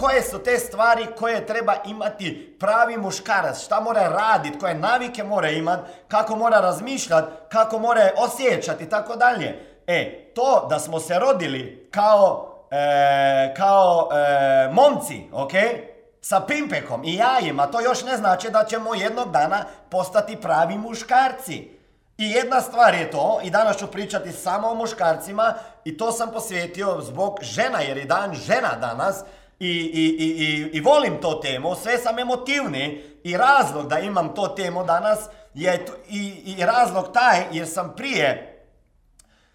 Koje su te stvari koje treba imati pravi muškarac, šta mora raditi, koje navike mora imati, kako mora razmišljati, kako mora osjećati i tako dalje. E, to da smo se rodili kao, e, kao e, momci, ok? Sa pimpekom i jajima, to još ne znači da ćemo jednog dana postati pravi muškarci. I jedna stvar je to, i danas ću pričati samo o muškarcima, i to sam posvetio zbog žena, jer je dan žena danas, i, i, i, i, volim to temu, sve sam emotivni i razlog da imam to temu danas je i, i razlog taj jer sam prije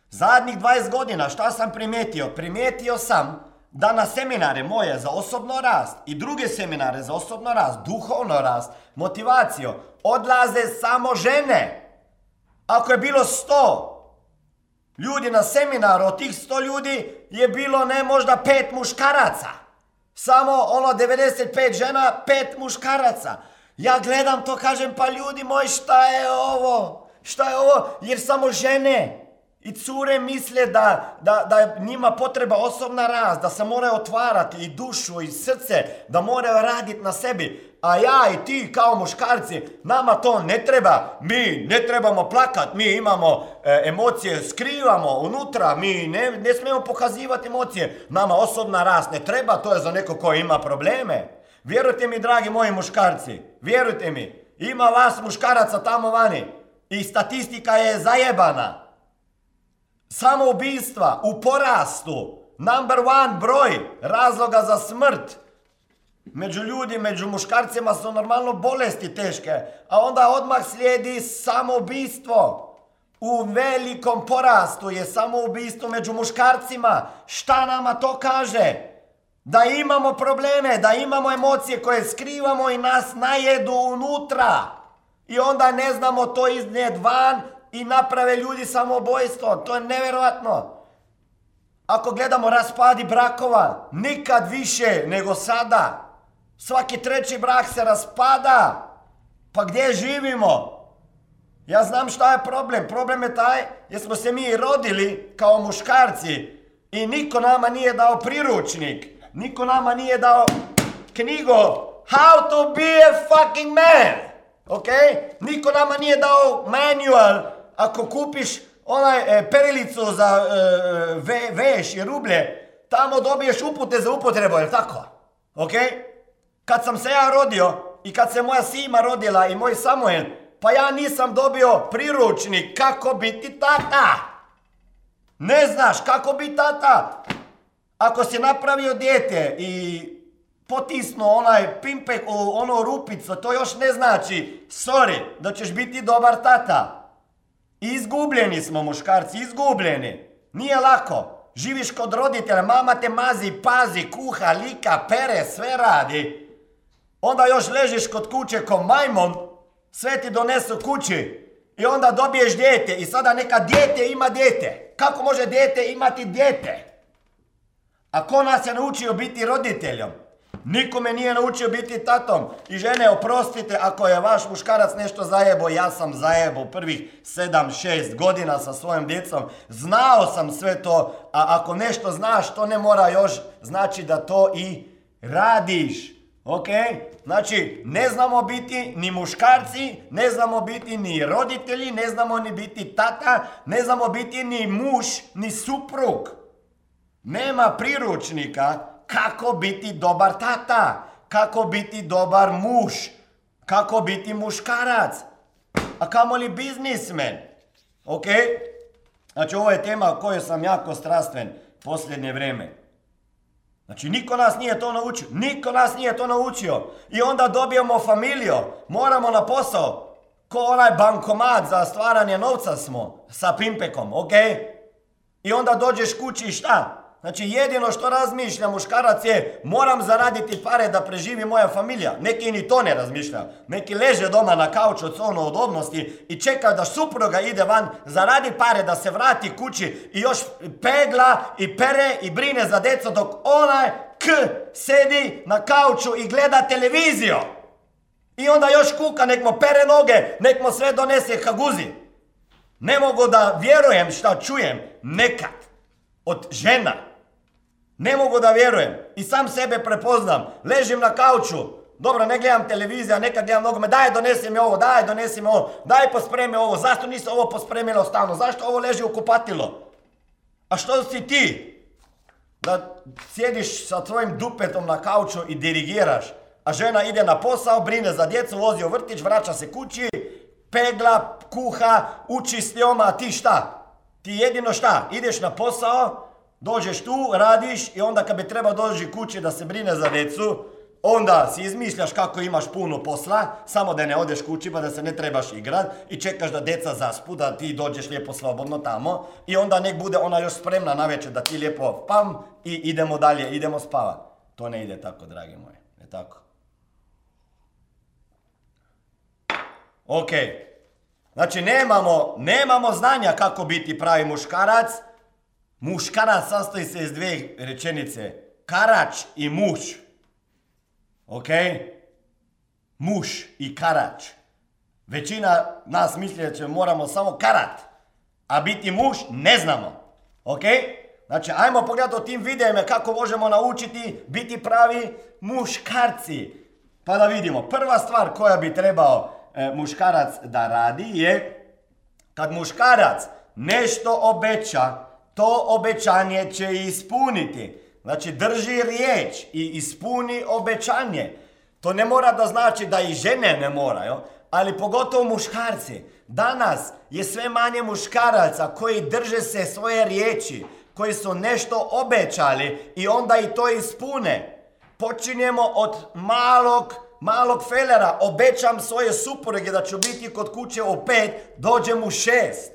zadnjih 20 godina šta sam primijetio? Primijetio sam da na seminare moje za osobno rast i druge seminare za osobno rast, duhovno rast, motivaciju, odlaze samo žene. Ako je bilo 100 ljudi na seminaru, od tih 100 ljudi je bilo ne možda pet muškaraca. Samo ono 95 žena, pet muškaraca. Ja gledam to, kažem, pa ljudi moji, šta je ovo? Šta je ovo? Jer samo žene i cure misle da, da, da njima potreba osobna rast, da se moraju otvarati i dušu i srce, da moraju raditi na sebi. A ja i ti kao muškarci, nama to ne treba. Mi ne trebamo plakat, mi imamo e, emocije, skrivamo unutra, mi ne, ne smijemo pokazivati emocije. Nama osobna rast ne treba, to je za neko ko ima probleme. Vjerujte mi, dragi moji muškarci, vjerujte mi, ima vas muškaraca tamo vani i statistika je zajebana. Samoubistva u porastu, number one broj razloga za smrt Među ljudi, među muškarcima su normalno bolesti teške, a onda odmah slijedi samoubistvo. U velikom porastu je samoubistvo među muškarcima. Šta nama to kaže? Da imamo probleme, da imamo emocije koje skrivamo i nas najedu unutra. I onda ne znamo to iznijeti van i naprave ljudi samoubojstvo. To je nevjerojatno. Ako gledamo raspadi brakova, nikad više nego sada. Svaki treći brak se raspada. Pa gdje živimo? Ja znam šta je problem. Problem je taj jer smo se mi rodili kao muškarci i niko nama nije dao priručnik. Niko nama nije dao knjigu How to be a fucking man. Ok? Niko nama nije dao manual ako kupiš onaj e, perilicu za e, veš i rublje. Tamo dobiješ upute za upotrebu, je tako? Ok? Kad sam se ja rodio i kad se moja Sima rodila i moj Samuel, pa ja nisam dobio priručnik kako biti tata. Ne znaš kako biti tata. Ako si napravio dijete i potisnuo onaj pimpek u ono rupicu, to još ne znači, sorry, da ćeš biti dobar tata. Izgubljeni smo muškarci, izgubljeni. Nije lako. Živiš kod roditelja, mama te mazi, pazi, kuha, lika, pere, sve radi. Onda još ležiš kod kuće ko majmon, sve ti donesu kući i onda dobiješ dijete i sada neka dijete ima dijete. Kako može dijete imati dijete? A ko nas je naučio biti roditeljom? Niko me nije naučio biti tatom. I žene, oprostite ako je vaš muškarac nešto zajebo, ja sam zajebo prvih 7-6 godina sa svojom djecom. Znao sam sve to, a ako nešto znaš, to ne mora još znači da to i radiš. Ok? Znači, ne znamo biti ni muškarci, ne znamo biti ni roditelji, ne znamo ni biti tata, ne znamo biti ni muž, ni suprug. Nema priručnika kako biti dobar tata, kako biti dobar muž, kako biti muškarac, a kamoli biznismen. Ok? Znači, ovo je tema o kojoj sam jako strastven posljednje vrijeme. Znači, niko nas nije to naučio. Niko nas nije to naučio. I onda dobijemo familiju. Moramo na posao. Ko onaj bankomat za stvaranje novca smo. Sa pimpekom, ok? I onda dođeš kući i šta? Znači jedino što razmišlja muškarac je moram zaraditi pare da preživi moja familija. Neki ni to ne razmišlja. Neki leže doma na kauču od svojno odobnosti i čeka da supruga ide van, zaradi pare da se vrati kući i još pegla i pere i brine za deco dok onaj k sedi na kauču i gleda televiziju. I onda još kuka, nek mu pere noge, nek mu sve donese kaguzi. Ne mogu da vjerujem šta čujem nekad od žena. Ne mogu da vjerujem. I sam sebe prepoznam. Ležim na kauču. Dobro, ne gledam televizija, nekad gledam nogome. Daj, donesi mi ovo, daj, donesi mi ovo. Daj, pospremi ovo. Zašto nisi ovo pospremilo stano? Zašto ovo leži u kupatilo? A što si ti? Da sjediš sa tvojim dupetom na kauču i dirigiraš. A žena ide na posao, brine za djecu, vozi u vrtić, vraća se kući, pegla, kuha, uči s njoma, a ti šta? Ti jedino šta? Ideš na posao, dođeš tu, radiš i onda kad bi trebao doći kući da se brine za djecu, onda si izmišljaš kako imaš puno posla, samo da ne odeš kući pa da se ne trebaš igrat i čekaš da deca zaspu, da ti dođeš lijepo slobodno tamo i onda nek bude ona još spremna na večer da ti lijepo pam i idemo dalje, idemo spavat. To ne ide tako, dragi moji, ne tako. Ok, znači nemamo, nemamo znanja kako biti pravi muškarac. Muškarac sastoji se iz dvije rečenice. Karač i muš. Ok? Muš i karač. Većina nas misli da će moramo samo karat. A biti muš ne znamo. Ok? Znači, ajmo pogledati o tim videima kako možemo naučiti biti pravi muškarci. Pa da vidimo. Prva stvar koja bi trebao E, muškarac da radi je kad muškarac nešto obeća, to obećanje će ispuniti. Znači drži riječ i ispuni obećanje. To ne mora da znači da i žene ne moraju, ali pogotovo muškarci. Danas je sve manje muškaraca koji drže se svoje riječi, koji su nešto obećali i onda i to ispune. Počinjemo od malog malog felera, obećam svoje supruge da ću biti kod kuće u pet, dođem u šest.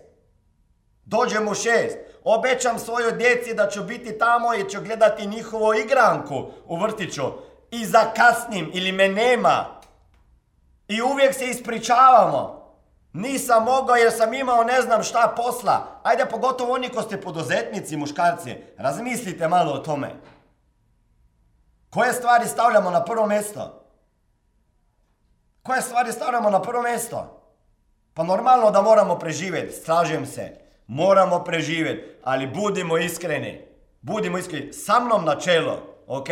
Dođem u šest. Obećam svojoj djeci da ću biti tamo i ću gledati njihovu igranku u vrtiću. I zakasnim ili me nema. I uvijek se ispričavamo. Nisam mogao jer sam imao ne znam šta posla. Ajde pogotovo oni ko ste poduzetnici, muškarci. Razmislite malo o tome. Koje stvari stavljamo na prvo mjesto? Koje stvari stavljamo na prvo mjesto? Pa normalno da moramo preživjeti, slažem se. Moramo preživjeti, ali budimo iskreni. Budimo iskreni. Sa mnom na čelo, ok?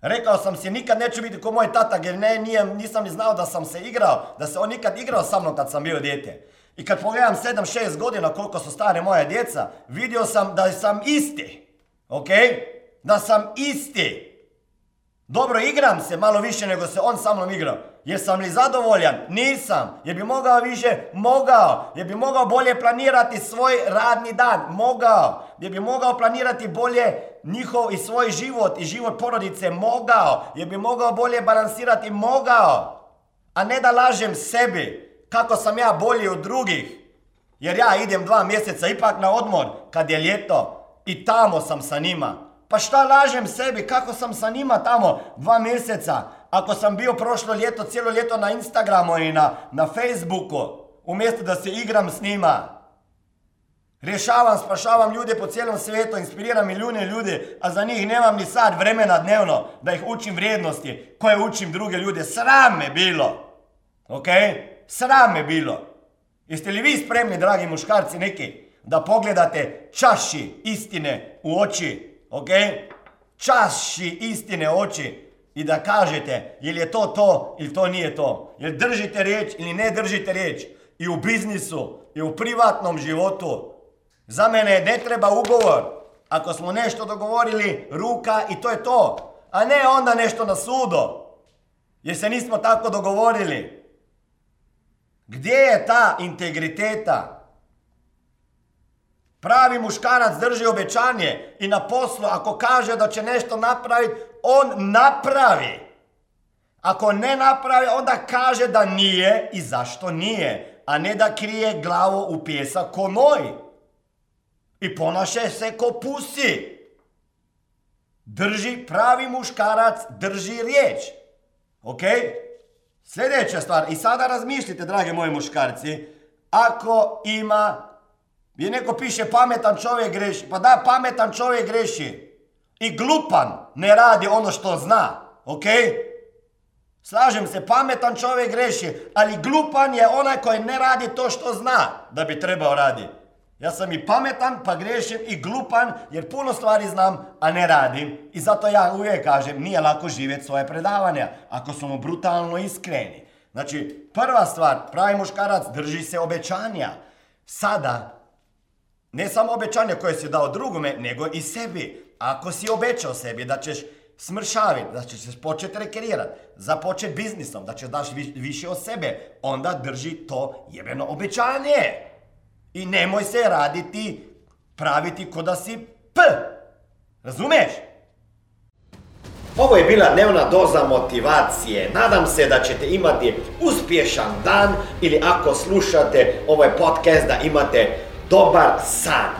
Rekao sam si nikad neću biti ko moj tata jer ne, nije, nisam ni znao da sam se igrao, da se on nikad igrao sa mnom kad sam bio dijete. I kad pogledam 7-6 godina koliko su stare moje djeca, vidio sam da sam isti. Ok? Da sam isti. Dobro, igram se malo više nego se on sa mnom igrao. Jesam li zadovoljan? Nisam. Je bi mogao više? Mogao. Je bi mogao bolje planirati svoj radni dan? Mogao. Je bi mogao planirati bolje njihov i svoj život i život porodice? Mogao. Je bi mogao bolje balansirati? Mogao. A ne da lažem sebi kako sam ja bolji od drugih. Jer ja idem dva mjeseca ipak na odmor kad je ljeto i tamo sam sa njima. Pa šta lažem sebi kako sam sa njima tamo dva mjeseca? Ako sam bio prošlo ljeto, cijelo ljeto na Instagramu i na, na Facebooku, umjesto da se igram s njima. Rješavam, spašavam ljude po cijelom svijetu, inspiriram milijune ljude, a za njih nemam ni sad vremena dnevno da ih učim vrijednosti koje učim druge ljude. Sram me bilo. Ok? Sram me bilo. Jeste li vi spremni, dragi muškarci, neki, da pogledate čaši istine u oči? Ok? Čaši istine u oči i da kažete jel je to to ili to nije to. Jel držite riječ ili ne držite riječ. I u biznisu, i u privatnom životu. Za mene ne treba ugovor. Ako smo nešto dogovorili, ruka i to je to. A ne onda nešto na sudu. Jer se nismo tako dogovorili. Gdje je ta integriteta? Pravi muškarac drži obećanje i na poslu ako kaže da će nešto napraviti, on napravi. Ako ne napravi, onda kaže da nije i zašto nije, a ne da krije glavu u pjesak ko noj. I ponaše se ko pusi. drži, pravi muškarac drži riječ. Ok? Sljedeća stvar, i sada razmišljite, drage moji muškarci, ako ima, gdje neko piše pametan čovjek greši, pa da, pametan čovjek greši. I glupan ne radi ono što zna, ok? Slažem se, pametan čovjek greši, ali glupan je onaj koji ne radi to što zna da bi trebao raditi. Ja sam i pametan, pa grešim i glupan, jer puno stvari znam, a ne radim. I zato ja uvijek kažem, nije lako živjeti svoje predavanja, ako smo brutalno iskreni. Znači, prva stvar, pravi muškarac drži se obećanja. Sada, ne samo obećanja koje si dao drugome, nego i sebi. Ako si obećao sebi da ćeš smršaviti, da ćeš početi rekerirati, započeti biznisom, da ćeš daš više od sebe, onda drži to jebeno obećanje. I nemoj se raditi, praviti ko da si P. Razumeš? Ovo je bila dnevna doza motivacije. Nadam se da ćete imati uspješan dan ili ako slušate ovaj podcast da imate dobar san.